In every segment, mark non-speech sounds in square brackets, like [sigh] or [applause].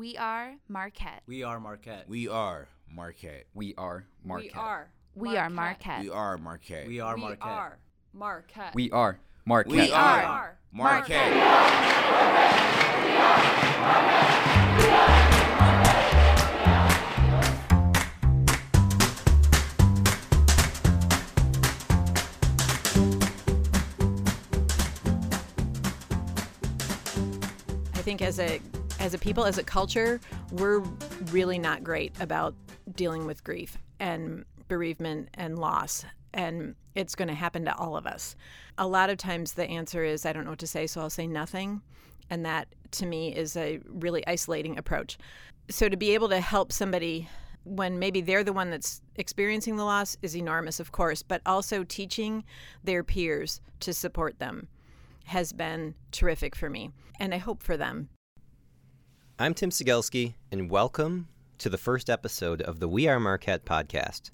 We are Marquette. We are Marquette. We are Marquette. We are Marquette. We are. We are Marquette. We are Marquette. We are We Marquette. are Marquette. We are Marquette. We We are are Marquette. I think as a as a people, as a culture, we're really not great about dealing with grief and bereavement and loss. And it's going to happen to all of us. A lot of times the answer is, I don't know what to say, so I'll say nothing. And that to me is a really isolating approach. So to be able to help somebody when maybe they're the one that's experiencing the loss is enormous, of course, but also teaching their peers to support them has been terrific for me. And I hope for them I'm Tim Cigelske, and welcome to the first episode of the We Are Marquette podcast.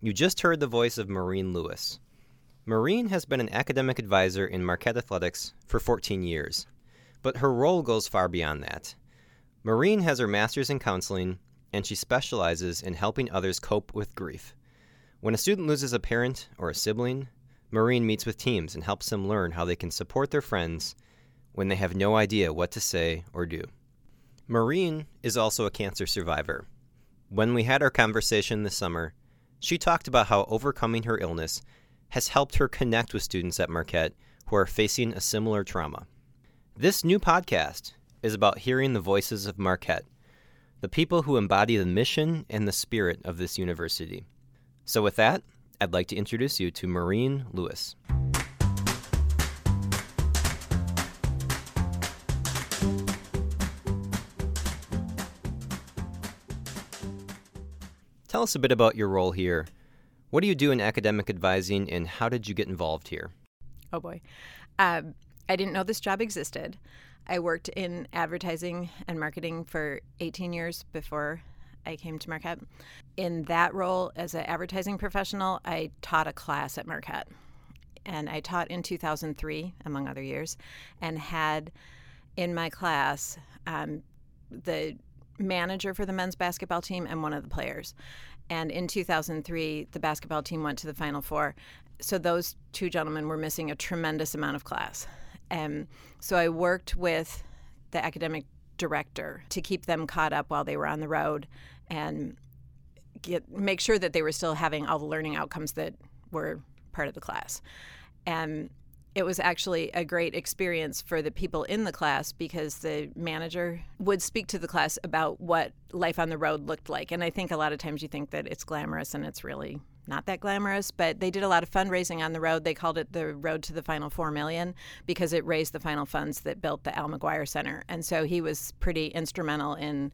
You just heard the voice of Maureen Lewis. Maureen has been an academic advisor in Marquette Athletics for 14 years, but her role goes far beyond that. Maureen has her master's in counseling, and she specializes in helping others cope with grief. When a student loses a parent or a sibling, Maureen meets with teams and helps them learn how they can support their friends when they have no idea what to say or do. Maureen is also a cancer survivor. When we had our conversation this summer, she talked about how overcoming her illness has helped her connect with students at Marquette who are facing a similar trauma. This new podcast is about hearing the voices of Marquette, the people who embody the mission and the spirit of this university. So, with that, I'd like to introduce you to Maureen Lewis. Tell us a bit about your role here. What do you do in academic advising, and how did you get involved here? Oh boy. Um, I didn't know this job existed. I worked in advertising and marketing for 18 years before I came to Marquette. In that role as an advertising professional, I taught a class at Marquette. And I taught in 2003, among other years, and had in my class um, the manager for the men's basketball team and one of the players. And in 2003, the basketball team went to the Final Four. So those two gentlemen were missing a tremendous amount of class. Um, so I worked with the academic director to keep them caught up while they were on the road and get make sure that they were still having all the learning outcomes that were part of the class. And it was actually a great experience for the people in the class because the manager would speak to the class about what life on the road looked like. And I think a lot of times you think that it's glamorous and it's really not that glamorous, but they did a lot of fundraising on the road. They called it the Road to the Final Four Million because it raised the final funds that built the Al McGuire Center. And so he was pretty instrumental in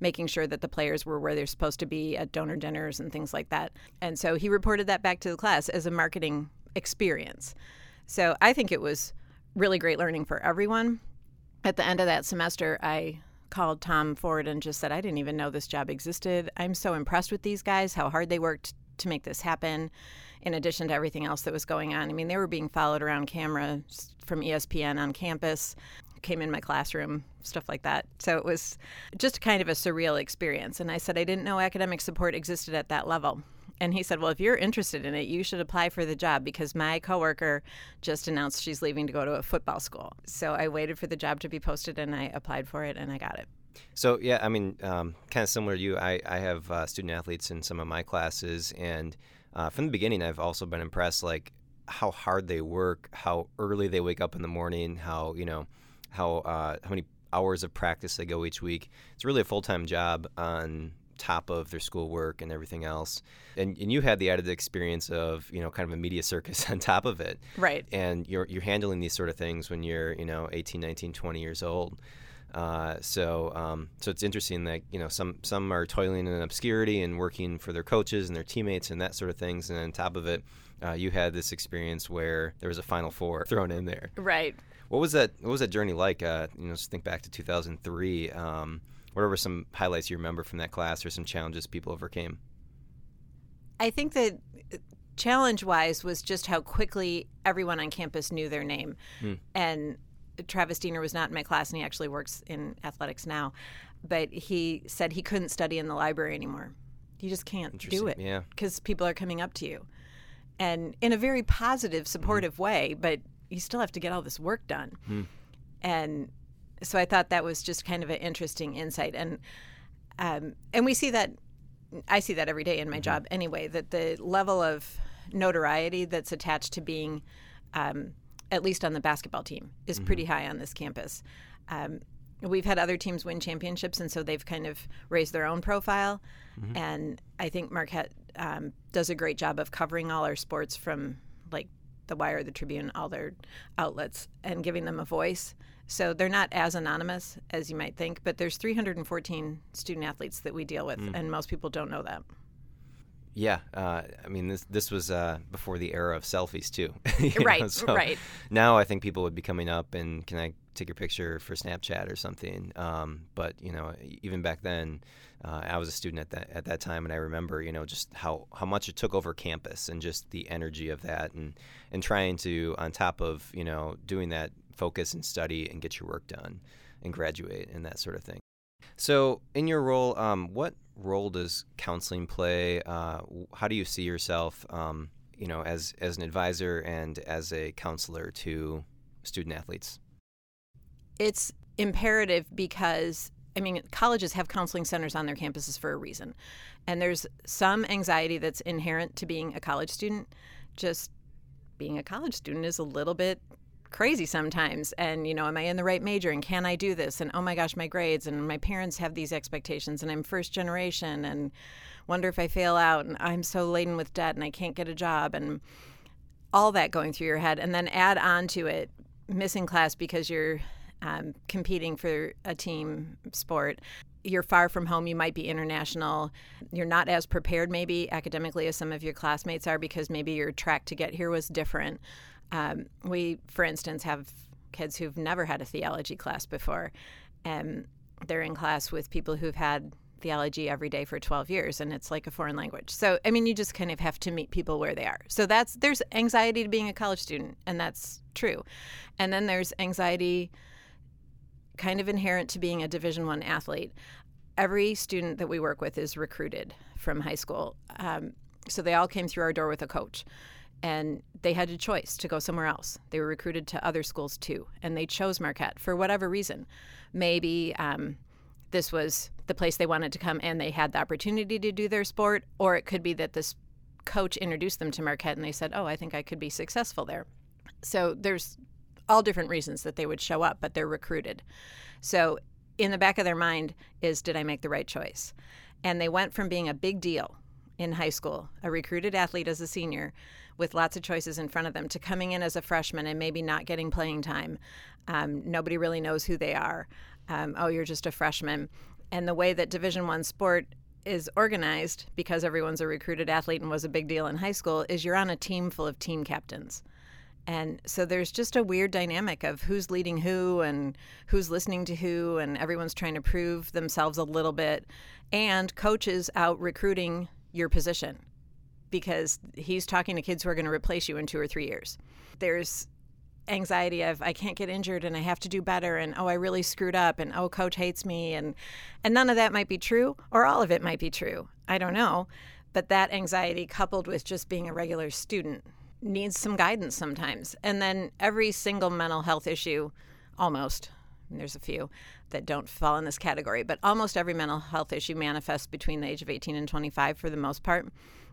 making sure that the players were where they're supposed to be at donor dinners and things like that. And so he reported that back to the class as a marketing experience. So I think it was really great learning for everyone. At the end of that semester, I called Tom Ford and just said, I didn't even know this job existed. I'm so impressed with these guys, how hard they worked to make this happen, in addition to everything else that was going on. I mean, they were being followed around camera from ESPN on campus, came in my classroom, stuff like that. So it was just kind of a surreal experience. And I said, I didn't know academic support existed at that level. And he said, Well, if you're interested in it, you should apply for the job because my coworker just announced she's leaving to go to a football school. So I waited for the job to be posted and I applied for it and I got it. So yeah, I mean, um, kind of similar to you. I, I have uh, student athletes in some of my classes, and uh, from the beginning, I've also been impressed, like how hard they work, how early they wake up in the morning, how you know, how uh, how many hours of practice they go each week. It's really a full time job on top of their schoolwork and everything else. And and you had the added experience of you know kind of a media [laughs] circus on top of it. Right. And you're you're handling these sort of things when you're you know 18, 19, 20 years old. Uh, so, um, so it's interesting that you know some some are toiling in obscurity and working for their coaches and their teammates and that sort of things. And on top of it, uh, you had this experience where there was a Final Four [laughs] thrown in there. Right. What was that? What was that journey like? Uh, you know, just think back to 2003. Um, what were some highlights you remember from that class, or some challenges people overcame? I think that uh, challenge wise was just how quickly everyone on campus knew their name. Hmm. And Travis Diener was not in my class, and he actually works in athletics now. But he said he couldn't study in the library anymore. You just can't do it yeah. because people are coming up to you, and in a very positive, mm-hmm. supportive way. But you still have to get all this work done, hmm. and so I thought that was just kind of an interesting insight. And um, and we see that I see that every day in my job anyway. That the level of notoriety that's attached to being, um, at least on the basketball team, is pretty high on this campus. Um, we've had other teams win championships, and so they've kind of raised their own profile. And I think Marquette um, does a great job of covering all our sports from like the Wire, the Tribune, all their outlets, and giving them a voice. So they're not as anonymous as you might think, but there's 314 student athletes that we deal with, and most people don't know that. Yeah, uh, I mean this this was uh, before the era of selfies too. [laughs] you know, Right, so right. Now I think people would be coming up and can I take your picture for Snapchat or something? Um, but you know, even back then, uh, I was a student at that at that time, and I remember you know just how how much it took over campus and just the energy of that, and and trying to on top of you know doing that focus and study and get your work done and graduate and that sort of thing. So, in your role, um, what role does counseling play? Uh, how do you see yourself, um, you know, as as an advisor and as a counselor to student athletes? it's imperative because I mean colleges have counseling centers on their campuses for a reason. And there's some anxiety that's inherent to being a college student. Just being a college student is a little bit crazy sometimes. And you know am i in the right major? And can i do this? And oh my gosh my grades. And my parents have these expectations. And i'm first generation. And wonder if i fail out. And i'm so laden with debt. And i can't get a job. And all that going through your head. And then add on to it missing class because you're um, competing for a team sport. You're far from home. You might be international. You're not as prepared maybe academically as some of your classmates are because maybe your track to get here was different um, we for instance have kids who've never had a theology class before and they're in class with people who've had theology every day for 12 years and it's like a foreign language. So i mean you just kind of have to meet people where they are. So that's there's anxiety to being a college student and that's true. And then there's anxiety kind of inherent to being a division one athlete. Every student that we work with is recruited from high school. Um, so they all came through our door with a coach and they had a choice to go somewhere else. They were recruited to other schools too, and they chose Marquette for whatever reason. Maybe um, this was the place they wanted to come and they had the opportunity to do their sport, or it could be that this coach introduced them to Marquette and they said, Oh, I think I could be successful there. So there's all different reasons that they would show up, but they're recruited. So in the back of their mind is, Did I make the right choice? And they went from being a big deal in high school, a recruited athlete as a senior with lots of choices in front of them, to coming in as a freshman and maybe not getting playing time. Um, nobody really knows who they are. Um, oh, you're just a freshman. And the way that Division One sport is organized, because everyone's a recruited athlete and was a big deal in high school, is you're on a team full of team captains. And so there's just a weird dynamic of who's leading who and who's listening to who, and everyone's trying to prove themselves a little bit. And coaches out recruiting your position because he's talking to kids who are going to replace you in two or three years. There's anxiety of I can't get injured and I have to do better and oh I really screwed up and oh coach hates me and and none of that might be true or all of it might be true. I don't know. But that anxiety coupled with just being a regular student needs some guidance sometimes. And then every single mental health issue almost and there's a few that don't fall in this category, but almost every mental health issue manifests between the age of 18 and 25 for the most part,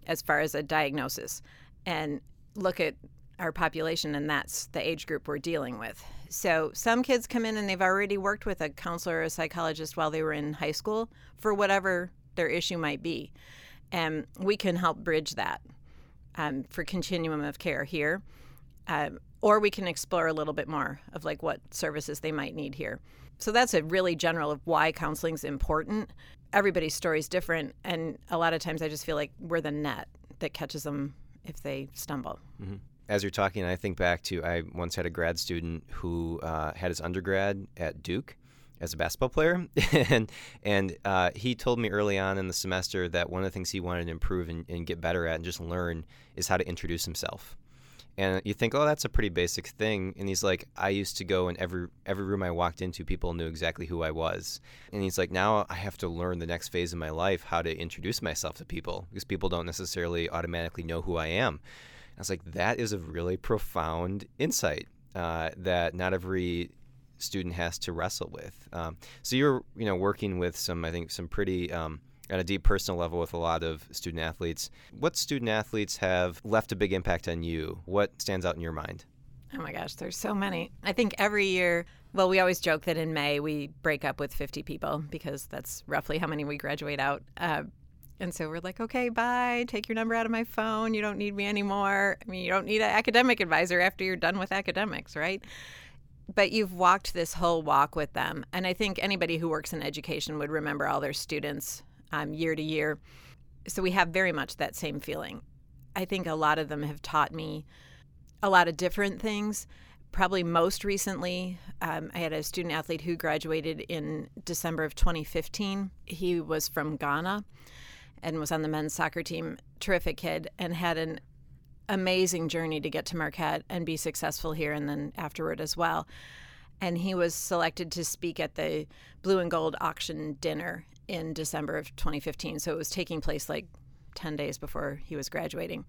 as far as a diagnosis. And look at our population, and that's the age group we're dealing with. So some kids come in and they've already worked with a counselor or a psychologist while they were in high school for whatever their issue might be. And we can help bridge that um, for continuum of care here. Um, or we can explore a little bit more of like what services they might need here. So that's a really general of why counseling is important. Everybody's story is different, and a lot of times I just feel like we're the net that catches them if they stumble. As you're talking, I think back to I once had a grad student who uh, had his undergrad at Duke as a basketball player, [laughs] and and uh, he told me early on in the semester that one of the things he wanted to improve and, and get better at and just learn is how to introduce himself. And you think, oh, that's a pretty basic thing. And he's like, I used to go in every every room I walked into, people knew exactly who I was. And he's like, now I have to learn the next phase of my life how to introduce myself to people because people don't necessarily automatically know who I am. I was like, that is a really profound insight uh, that not every student has to wrestle with. Um, so you're, you know, working with some, I think, some pretty um, at a deep personal level with a lot of student athletes. What student athletes have left a big impact on you? What stands out in your mind? Oh my gosh, there's so many. I think every year, well, we always joke that in May we break up with 50 people because that's roughly how many we graduate out. Uh, and so we're like, okay, bye. Take your number out of my phone. You don't need me anymore. I mean, you don't need an academic advisor after you're done with academics, right? But you've walked this whole walk with them. And I think anybody who works in education would remember all their students um, year to year. So we have very much that same feeling. I think a lot of them have taught me a lot of different things. Probably most recently, um, I had a student athlete who graduated in December of 2015. He was from Ghana and was on the men's soccer team. Terrific kid and had an amazing journey to get to Marquette and be successful here and then afterward as well. And he was selected to speak at the Blue and Gold auction dinner in December of 2015. So it was taking place like 10 days before he was graduating.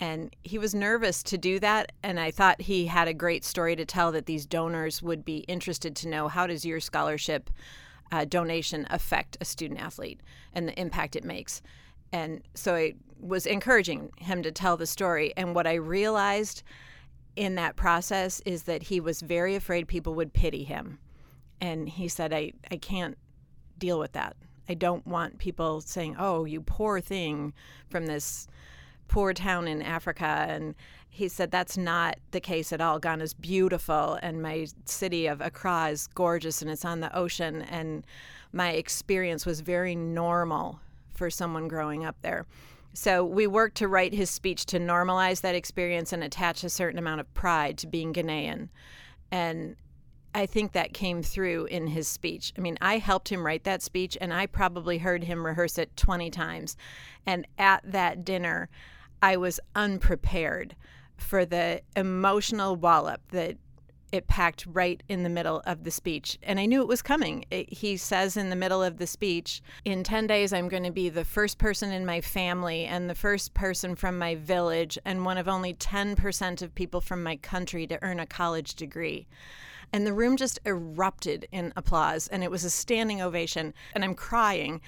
And he was nervous to do that. And I thought he had a great story to tell that these donors would be interested to know how does your scholarship uh, donation affect a student athlete and the impact it makes. And so I was encouraging him to tell the story. And what I realized in that process is that he was very afraid people would pity him. And he said, I, I can't deal with that. I don't want people saying, "Oh, you poor thing," from this poor town in Africa. And he said that's not the case at all. Ghana's beautiful, and my city of Accra is gorgeous, and it's on the ocean. And my experience was very normal for someone growing up there. So we worked to write his speech to normalize that experience and attach a certain amount of pride to being Ghanaian. And I think that came through in his speech. I mean, I helped him write that speech, and I probably heard him rehearse it 20 times. And at that dinner, I was unprepared for the emotional wallop that it packed right in the middle of the speech. And I knew it was coming. It, he says in the middle of the speech, In 10 days, I'm going to be the first person in my family and the first person from my village and one of only 10% of people from my country to earn a college degree and the room just erupted in applause and it was a standing ovation and i'm crying.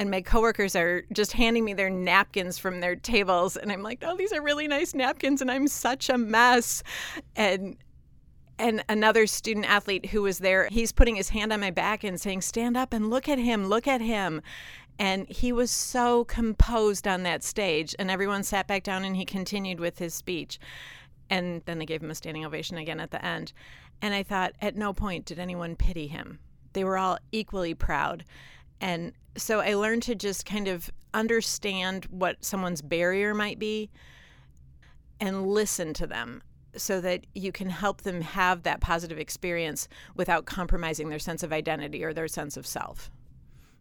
And my coworkers are just handing me their napkins from their tables and i'm like oh these are really nice napkins and i'm such a mess. And and another student athlete who was there he's putting his hand on my back and saying stand up and look at him look at him. And he was so composed on that stage and everyone sat back down and he continued with his speech. And then they gave him a standing ovation again at the end and I thought, at no point did anyone pity him. They were all equally proud. And so I learned to just kind of understand what someone's barrier might be and listen to them so that you can help them have that positive experience without compromising their sense of identity or their sense of self.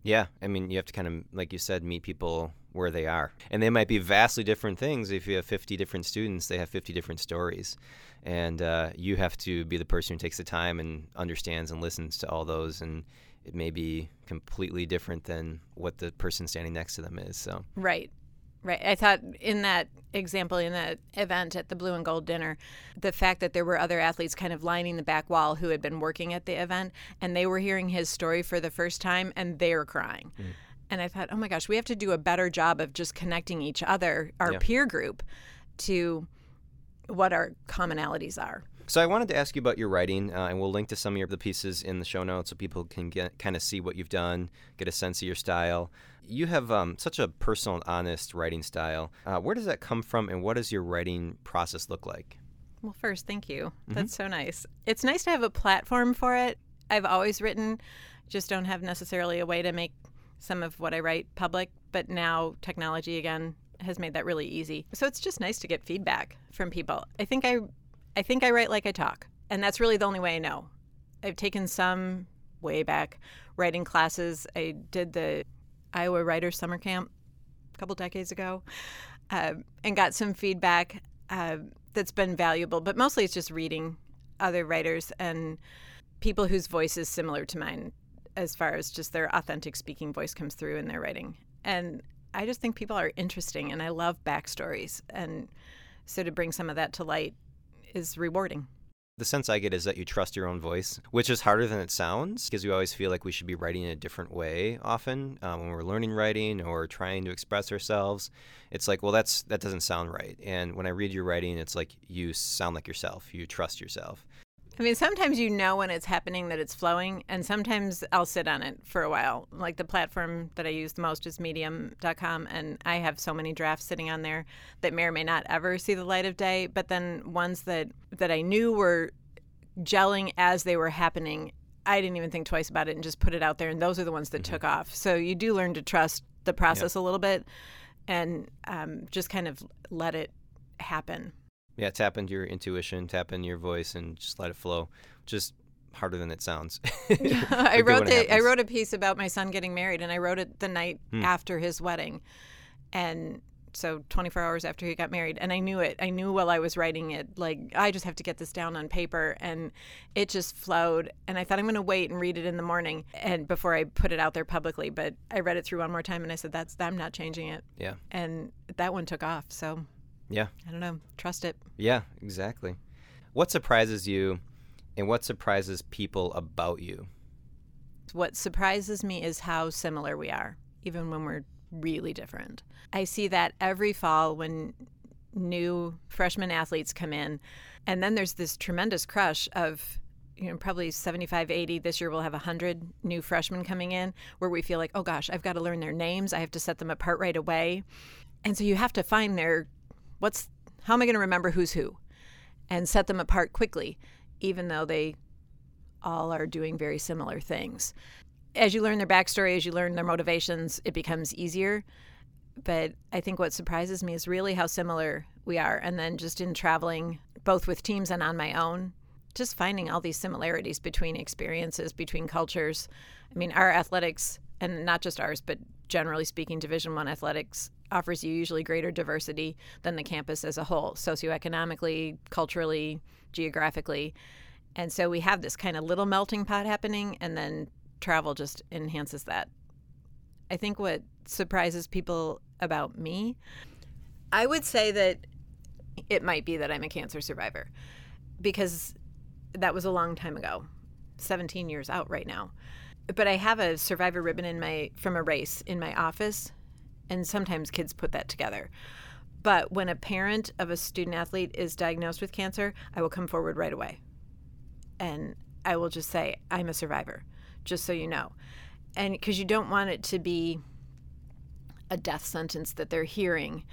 Yeah, I mean, you have to kind of, like you said, meet people where they are. And they might be vastly different things. If you have 50 different students, they have 50 different stories. And uh, you have to be the person who takes the time and understands and listens to all those. And it may be completely different than what the person standing next to them is. So Right. Right. I thought in that example, in that event at the Blue and Gold dinner, the fact that there were other athletes kind of lining the back wall who had been working at the event and they were hearing his story for the first time and they were crying. Mm. And I thought, oh my gosh, we have to do a better job of just connecting each other, our yeah. peer group, to what our commonalities are. So I wanted to ask you about your writing, uh, and we'll link to some of your, the pieces in the show notes so people can get kind of see what you've done, get a sense of your style. You have um, such a personal and honest writing style. Uh, where does that come from, and what does your writing process look like? Well, first, thank you. Mm-hmm. That's so nice. It's nice to have a platform for it. I've always written, just don't have necessarily a way to make some of what I write public, but now technology again has made that really easy. So it's just nice to get feedback from people. I think I I think I write like I talk, and that's really the only way I know. I've taken some way back writing classes. I did the Iowa Writers Summer Camp a couple decades ago, uh, and got some feedback. Uh, that's been valuable, but mostly it's just reading other writers and people whose voice is similar to mine as far as just their authentic speaking voice comes through in their writing. And I just think people are interesting and I love backstories. And so to bring some of that to light is rewarding. The sense I get is that you trust your own voice, which is harder than it sounds because we always feel like we should be writing in a different way often um, when we're learning writing or trying to express ourselves. It's like, well, that's that doesn't sound right. And when I read your writing, it's like you sound like yourself. You trust yourself. I mean, sometimes you know when it's happening that it's flowing, and sometimes I'll sit on it for a while. Like the platform that I use the most is medium.com, and I have so many drafts sitting on there that may or may not ever see the light of day. But then ones that, that I knew were gelling as they were happening, I didn't even think twice about it and just put it out there. And those are the ones that mm-hmm. took off. So you do learn to trust the process yep. a little bit and um, just kind of let it happen. Yeah, tap into your intuition, tap into your voice, and just let it flow. Just harder than it sounds. yeah, [laughs] [laughs] I wrote the, I wrote a piece about my son getting married, and I wrote it the night hmm. after his wedding, and so 24 hours after he got married and i knew it i knew while i was writing it like i just have to get this down on paper and it just flowed and i thought i'm going to wait and read it in the morning and before i put it out there publicly but i read it through one more time and i said that's i'm not changing it yeah and that one took off so yeah. I don't know. Trust it. Yeah, exactly. What surprises you and what surprises people about you? What surprises me is how similar we are, even when we're really different. I see that every fall when new freshman athletes come in. And then there's this tremendous crush of you know probably 75 80 this year we'll have 100 new freshmen coming in where we feel like oh gosh i've got to learn their names i have to set them apart right away and so you have to find their what's how am I going to remember who's who and set them apart quickly, even though they all are doing very similar things. As you learn their backstory, as you learn their motivations, it becomes easier. But I think what surprises me is really how similar we are. And then just in traveling, both with teams and on my own, just finding all these similarities between experiences, between cultures. I mean, our athletics, and not just ours, but generally speaking, Division One athletics offers you usually greater diversity than the campus as a whole, socioeconomically, culturally, geographically. And so we have this kind of little melting pot happening, and then travel just enhances that. I think what surprises people about me, I would say that it might be that I'm a cancer survivor because that was a long time ago, 17 years out right now. But I have a survivor ribbon in my from a race in my office and sometimes kids put that together. But when a parent of a student athlete is diagnosed with cancer, I will come forward right away. And I will just say, I'm a survivor, just so you know. And because you don't want it to be a death sentence that they're hearing.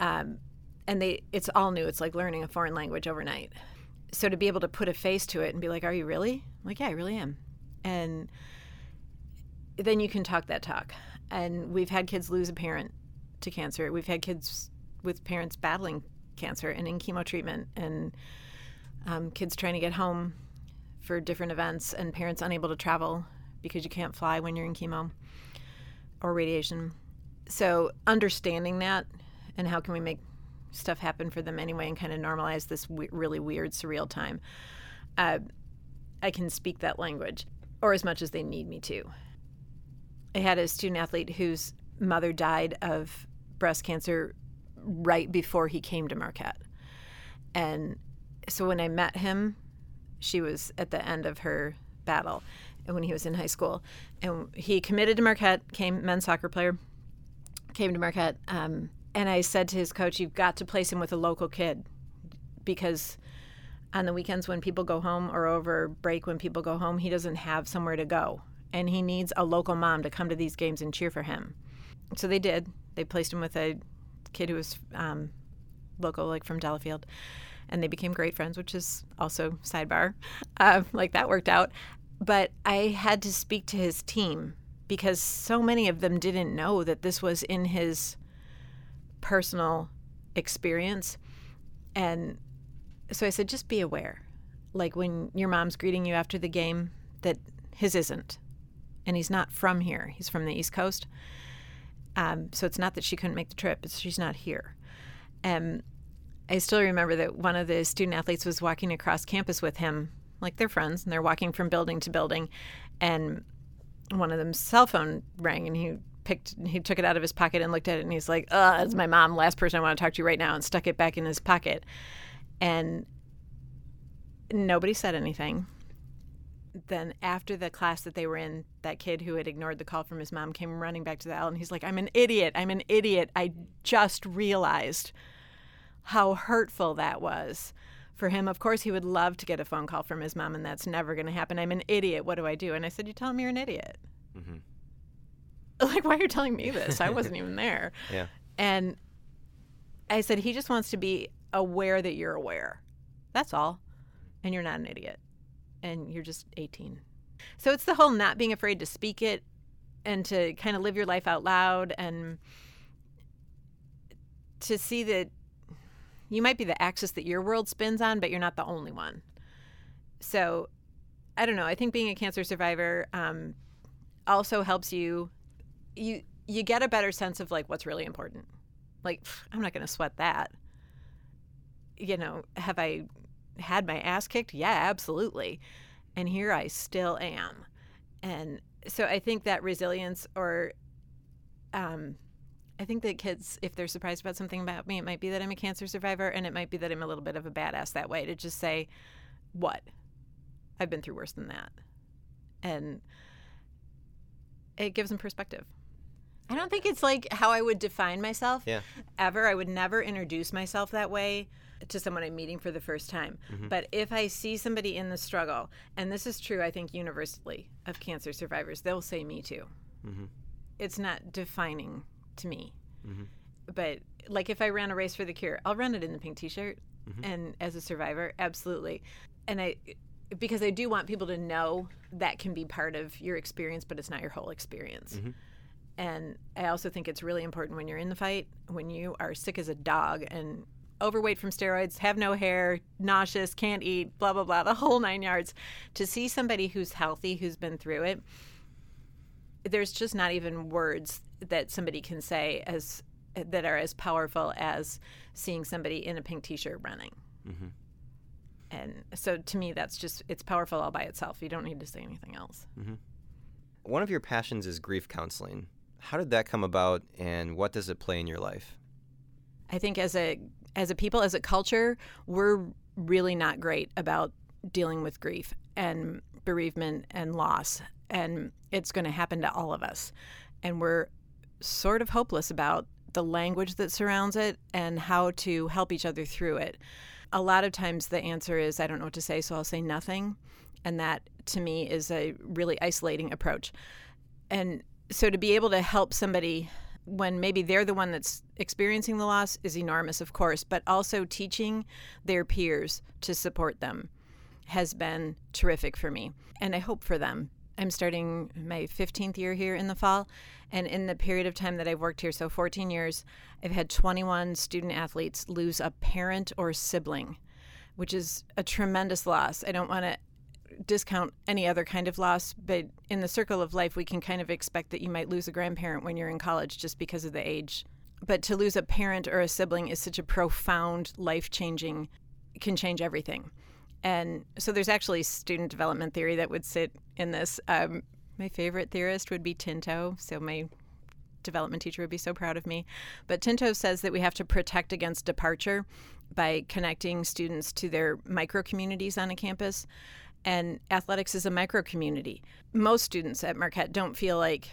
Um, and they it's all new. It's like learning a foreign language overnight. So to be able to put a face to it and be like, Are you really? I'm like, yeah, I really am. And then you can talk that talk and we've had kids lose a parent to cancer. We've had kids with parents battling cancer and in chemo treatment, and um, kids trying to get home for different events, and parents unable to travel because you can't fly when you're in chemo or radiation. So understanding that and how can we make stuff happen for them anyway and kind of normalize this w- really weird surreal time. Uh, I can speak that language, or as much as they need me to. I had a student athlete whose mother died of breast cancer right before he came to Marquette. And so when I met him, she was at the end of her battle when he was in high school. And he committed to Marquette, came men's soccer player, came to Marquette. Um, and I said to his coach, You've got to place him with a local kid because on the weekends when people go home or over break when people go home, he doesn't have somewhere to go and he needs a local mom to come to these games and cheer for him. So they did. They placed him with a kid who was um, local, like from Delafield, and they became great friends, which is also sidebar. Uh, like that worked out. But I had to speak to his team because so many of them didn't know that this was in his personal experience. And so I said, just be aware. Like when your mom's greeting you after the game, that his isn't and he's not from here. He's from the East Coast. Um, so it's not that she couldn't make the trip; it's she's not here. Um, I still remember that one of the student athletes was walking across campus with him, like they're friends, and they're walking from building to building. And one of them's cell phone rang, and he picked, he took it out of his pocket and looked at it, and he's like, "Uh, that's my mom. Last person I want to talk to right now," and stuck it back in his pocket. And nobody said anything. Then after the class that they were in, that kid who had ignored the call from his mom came running back to the aisle, and he's like, "I'm an idiot. I'm an idiot. I just realized." how hurtful that was for him. Of course, he would love to get a phone call from his mom, and that's never going to happen. I'm an idiot. What do I do? And I said, You tell him you're an idiot. Mhm. [laughs] Like, why are you telling me this? I wasn't even there. [laughs] Yeah. And I said, He just wants to be aware that you're aware. That's all. And you're not an idiot. And you're just 18. So it's the whole not being afraid to speak it and to kind of live your life out loud and to see that you might be the axis that your world spins on, but you're not the only one. So, I don't know. I think being a cancer survivor um, also helps you. You you get a better sense of like what's really important. Like I'm not going to sweat that. You know, have I had my ass kicked? Yeah, absolutely. And here I still am. And so I think that resilience or um, I think that kids, if they're surprised about something about me, it might be that I'm a cancer survivor and it might be that I'm a little bit of a badass that way to just say, what? I've been through worse than that. And it gives them perspective. I don't think it's like how I would define myself Yeah. ever. I would never introduce myself that way to someone I'm meeting for the first time. Mm-hmm. But if I see somebody in the struggle, and this is true, I think, universally of cancer survivors, they'll say me too. Mm-hmm. It's not defining to me. Mm-hmm. But like if I ran a race for the cure, I'll run it in the pink t-shirt and as a survivor, absolutely. And I because I do want people to know that can be part of your experience, but it's not your whole experience. And I also think it's really important when you're in the fight, when you are sick as a dog and overweight from steroids, have no hair, nauseous, can't eat, blah, blah, blah, [laughs] the whole nine yards, to see somebody who's healthy, who's been through it, there's just not even words that somebody can say as that are as powerful as seeing somebody in a pink t-shirt running. Mm-hmm. And so to me, that's just, it's powerful all by itself. You don't need to say anything else. Mm-hmm. One of your passions is grief counseling. How did that come about, and what does it play in your life? I think as a as a people, as a culture, we're really not great about dealing with grief and bereavement and loss, and it's going to happen to all of us. And we're sort of hopeless about the language that surrounds it and how to help each other through it. A lot of times, the answer is, "I don't know what to say, so I'll say nothing," and that to me is a really isolating approach. And so to be able to help somebody when maybe they're the one that's experiencing the loss is enormous, of course, but also teaching their peers to support them has been terrific for me. And I hope for them. I'm starting my 15th year here in the fall. And in the period of time that I've worked here, so 14 years, I've had 21 student athletes lose a parent or sibling, which is a tremendous loss. I don't want to discount any other kind of loss, but in the circle of life, we can kind of expect that you might lose a grandparent when you're in college just because of the age. But to lose a parent or a sibling is such a profound, life changing, can change everything. And so there's actually student development theory that would sit in this. Um, my favorite theorist would be Tinto. So my development teacher would be so proud of me. But Tinto says that we have to protect against departure by connecting students to their micro communities on a campus. And athletics is a micro community. Most students at Marquette don't feel like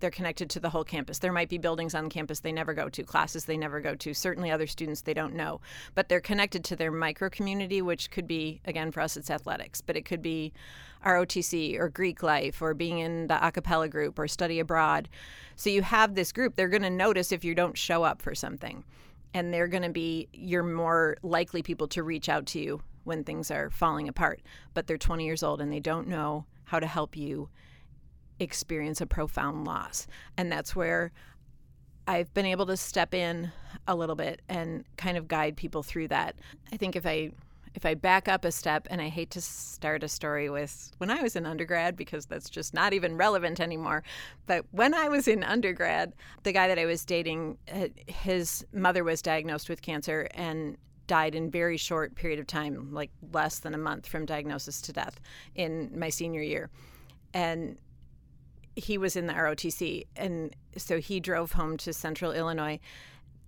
they're connected to the whole campus. There might be buildings on campus they never go to, classes they never go to, certainly other students they don't know, but they're connected to their micro community, which could be, again, for us, it's athletics, but it could be ROTC or Greek life or being in the a cappella group or study abroad. So you have this group, they're going to notice if you don't show up for something. And they're going to be your more likely people to reach out to you when things are falling apart. But they're 20 years old and they don't know how to help you experience a profound loss. And that's where I've been able to step in a little bit and kind of guide people through that. I think if I if I back up a step and I hate to start a story with when I was in undergrad because that's just not even relevant anymore, but when I was in undergrad, the guy that I was dating uh, his mother was diagnosed with cancer and died in very short period of time, like less than a month from diagnosis to death in my senior year. And he was in the ROTC. And so he drove home to central Illinois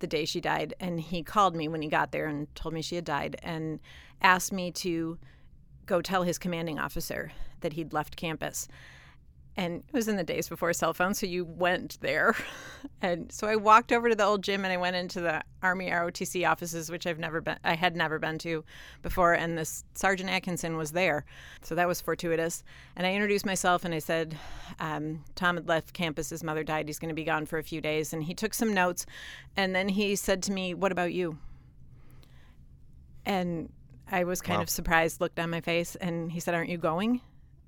the day she died. And he called me when he got there and told me she had died and asked me to go tell his commanding officer that he'd left campus and it was in the days before cell phones so you went there. [laughs] And so i walked over to the old gym and i went into the army rotc offices which i've never been i had never been to before and this sergeant atkinson was there. So that was fortuitous. And i introduced myself and i said um, tom had left campus. His mother died. He's going to be gone for a few days. And he took some notes and then he said to me what about you? And i was kind Wow. of surprised looked on my face and he said aren't you going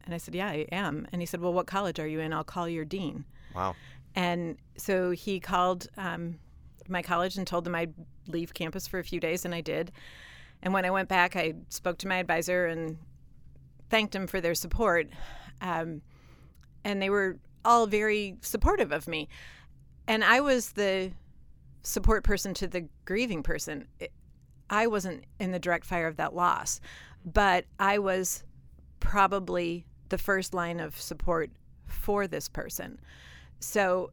and I said, Yeah, I am. And he said, Well, what college are you in? I'll call your dean. Wow. And so he called um, my college and told them I'd leave campus for a few days, and I did. And when I went back, I spoke to my advisor and thanked him for their support. Um, and they were all very supportive of me. And I was the support person to the grieving person. It, I wasn't in the direct fire of that loss, but I was probably the first line of support for this person. So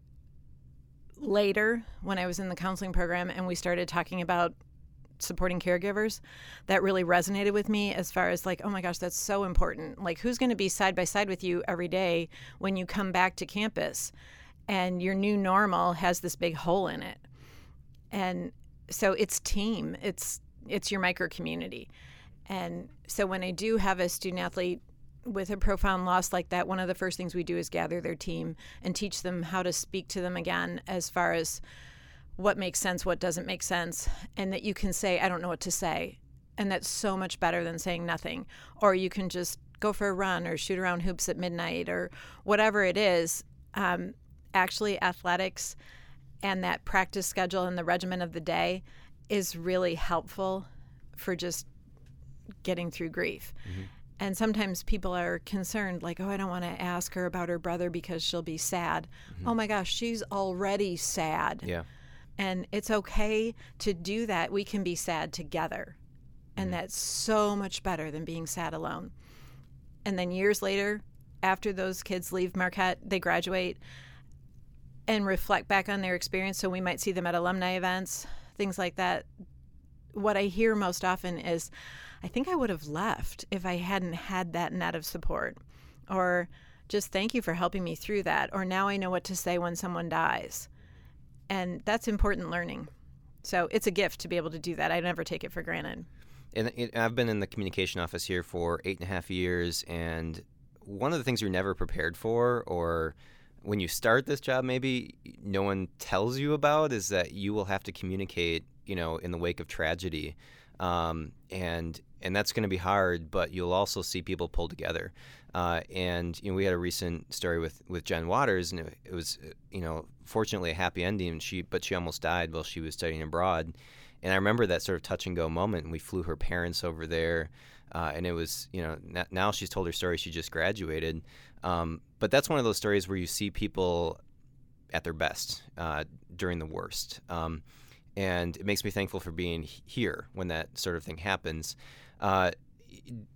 later, when I was in the counseling program and we started talking about supporting caregivers, that really resonated with me as far as like, oh my gosh, that's so important. Like, who's going to be side by side with you every day when you come back to campus and your new normal has this big hole in it? And so it's team, it's it's your micro community. And so when I do have a student athlete with a profound loss like that, one of the first things we do is gather their team and teach them how to speak to them again as far as what makes sense, what doesn't make sense, and that you can say, I don't know what to say. And that's so much better than saying nothing. Or you can just go for a run or shoot around hoops at midnight or whatever it is. Um, actually, athletics and that practice schedule and the regimen of the day is really helpful for just getting through grief. And sometimes people are concerned, like, oh, I don't want to ask her about her brother because she'll be sad. Mm-hmm. Oh my gosh, she's already sad. Yeah. And it's okay to do that. We can be sad together. And mm-hmm. that's so much better than being sad alone. And then years later, after those kids leave Marquette, they graduate and reflect back on their experience. So we might see them at alumni events, things like that. What I hear most often is, I think I would have left if I hadn't had that net of support. Or just thank you for helping me through that. Or now I know what to say when someone dies. And that's important learning. So it's a gift to be able to do that. I never take it for granted. And uh, it, I've been in the communication office here for eight and a half years, and one of the things you're never prepared for, or when you start this job, maybe no one tells you about, is that you will have to communicate, you know, in the wake of tragedy, um, and and that's going to be hard. But you'll also see people pull together. Uh, and you know, we had a recent story with with Jen Waters, and it, it was, you know, fortunately a happy ending. She but she almost died while she was studying abroad. And I remember that sort of touch and go moment. And we flew her parents over there, uh, and it was, you know, n- now she's told her story. She just graduated, um, but that's one of those stories where you see people at their best uh, during the worst. Um, and it makes me thankful for being here when that sort of thing happens. Uh,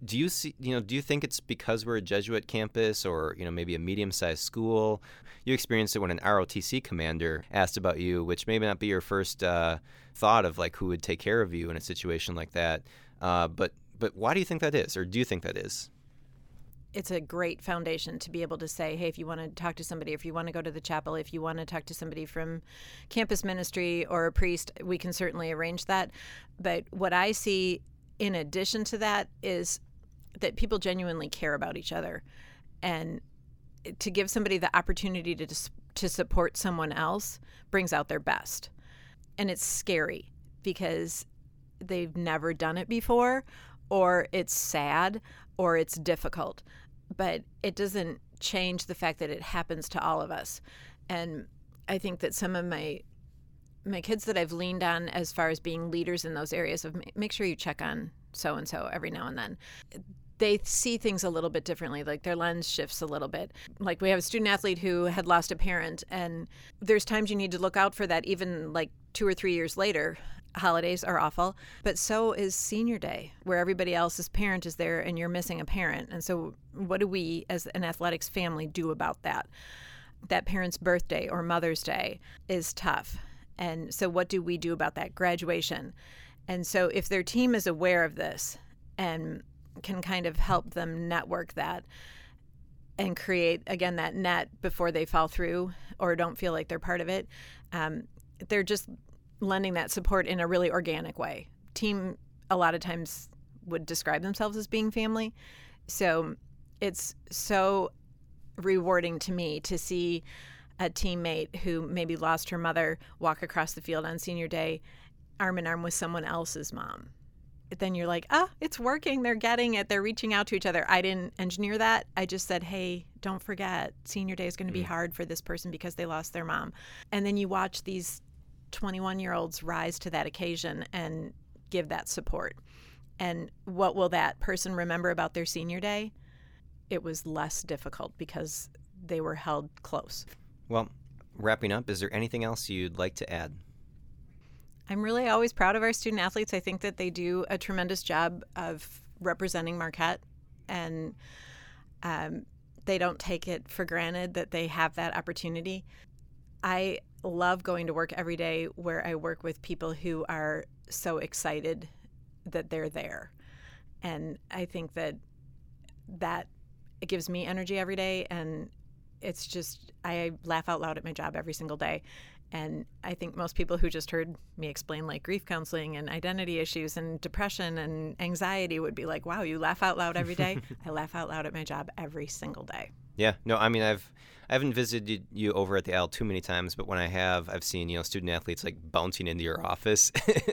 do you see, you know, do you think it's because we're a Jesuit campus or, you know, maybe a medium-sized school? You experienced it when an ROTC commander asked about you, which may not be your first uh, thought of like who would take care of you in a situation like that. Uh, but but why do you think that is, or do you think that is? It's a great foundation to be able to say, hey, if you want to talk to somebody, if you want to go to the chapel, if you want to talk to somebody from campus ministry or a priest, we can certainly arrange that. But what I see in addition to that is that people genuinely care about each other. And to give somebody the opportunity to, to support someone else brings out their best. And it's scary because they've never done it before, or it's sad, or it's difficult but it doesn't change the fact that it happens to all of us. And I think that some of my my kids that I've leaned on as far as being leaders in those areas of make sure you check on so and so every now and then. They see things a little bit differently, like their lens shifts a little bit. Like we have a student athlete who had lost a parent, and there's times you need to look out for that, even like two or three years later. Holidays are awful, but so is senior day, where everybody else's parent is there and you're missing a parent. And so, what do we as an athletics family do about that? That parent's birthday or Mother's Day is tough. And so, what do we do about that? Graduation. And so, if their team is aware of this and can kind of help them network that and create, again, that net before they fall through or don't feel like they're part of it, um, they're just lending that support in a really organic way. Team, a lot of times, would describe themselves as being family. So, it's so rewarding to me to see a teammate who maybe lost her mother walk across the field on senior day arm in arm with someone else's mom. Then you're like, ah, oh, it's working. They're getting it. They're reaching out to each other. I didn't engineer that. I just said, hey, don't forget, senior day is going to be hard for this person because they lost their mom. And then you watch these 21 year olds rise to that occasion and give that support. And what will that person remember about their senior day? It was less difficult because they were held close. Well, wrapping up, is there anything else you'd like to add? I'm really always proud of our student athletes. I think that they do a tremendous job of representing Marquette, and um, they don't take it for granted that they have that opportunity. I love going to work every day where I work with people who are so excited that they're there. And I think that that it gives me energy every day and it's just I laugh out loud at my job every single day. And I think most people who just heard me explain like grief counseling and identity issues and depression and anxiety would be like, wow, you laugh out loud every day. [laughs] I laugh out loud at my job every single day. Yeah, no, I mean, I've I haven't visited you over at the Al too many times, but when I have, I've seen you know student athletes like bouncing into your office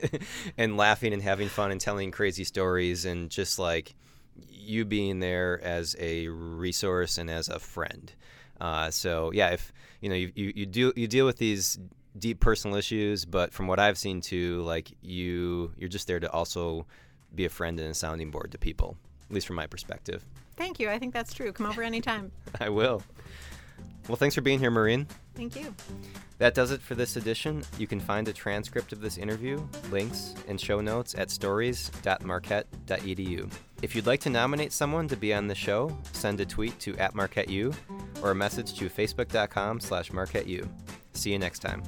[laughs] and laughing and having fun and telling crazy stories and just like you being there as a resource and as a friend. Uh, so yeah, if you know you, you, you do you deal with these deep personal issues, but from what I've seen too, like you you're just there to also be a friend and a sounding board to people, at least from my perspective. Thank you. I think that's true. Come over anytime. [laughs] I will. Well, thanks for being here, Maureen. Thank you. That does it for this edition. You can find a transcript of this interview, links, and show notes at stories.marquette.edu. If you'd like to nominate someone to be on the show, send a tweet to at MarquetteU or a message to facebook.com slash MarquetteU. See you next time.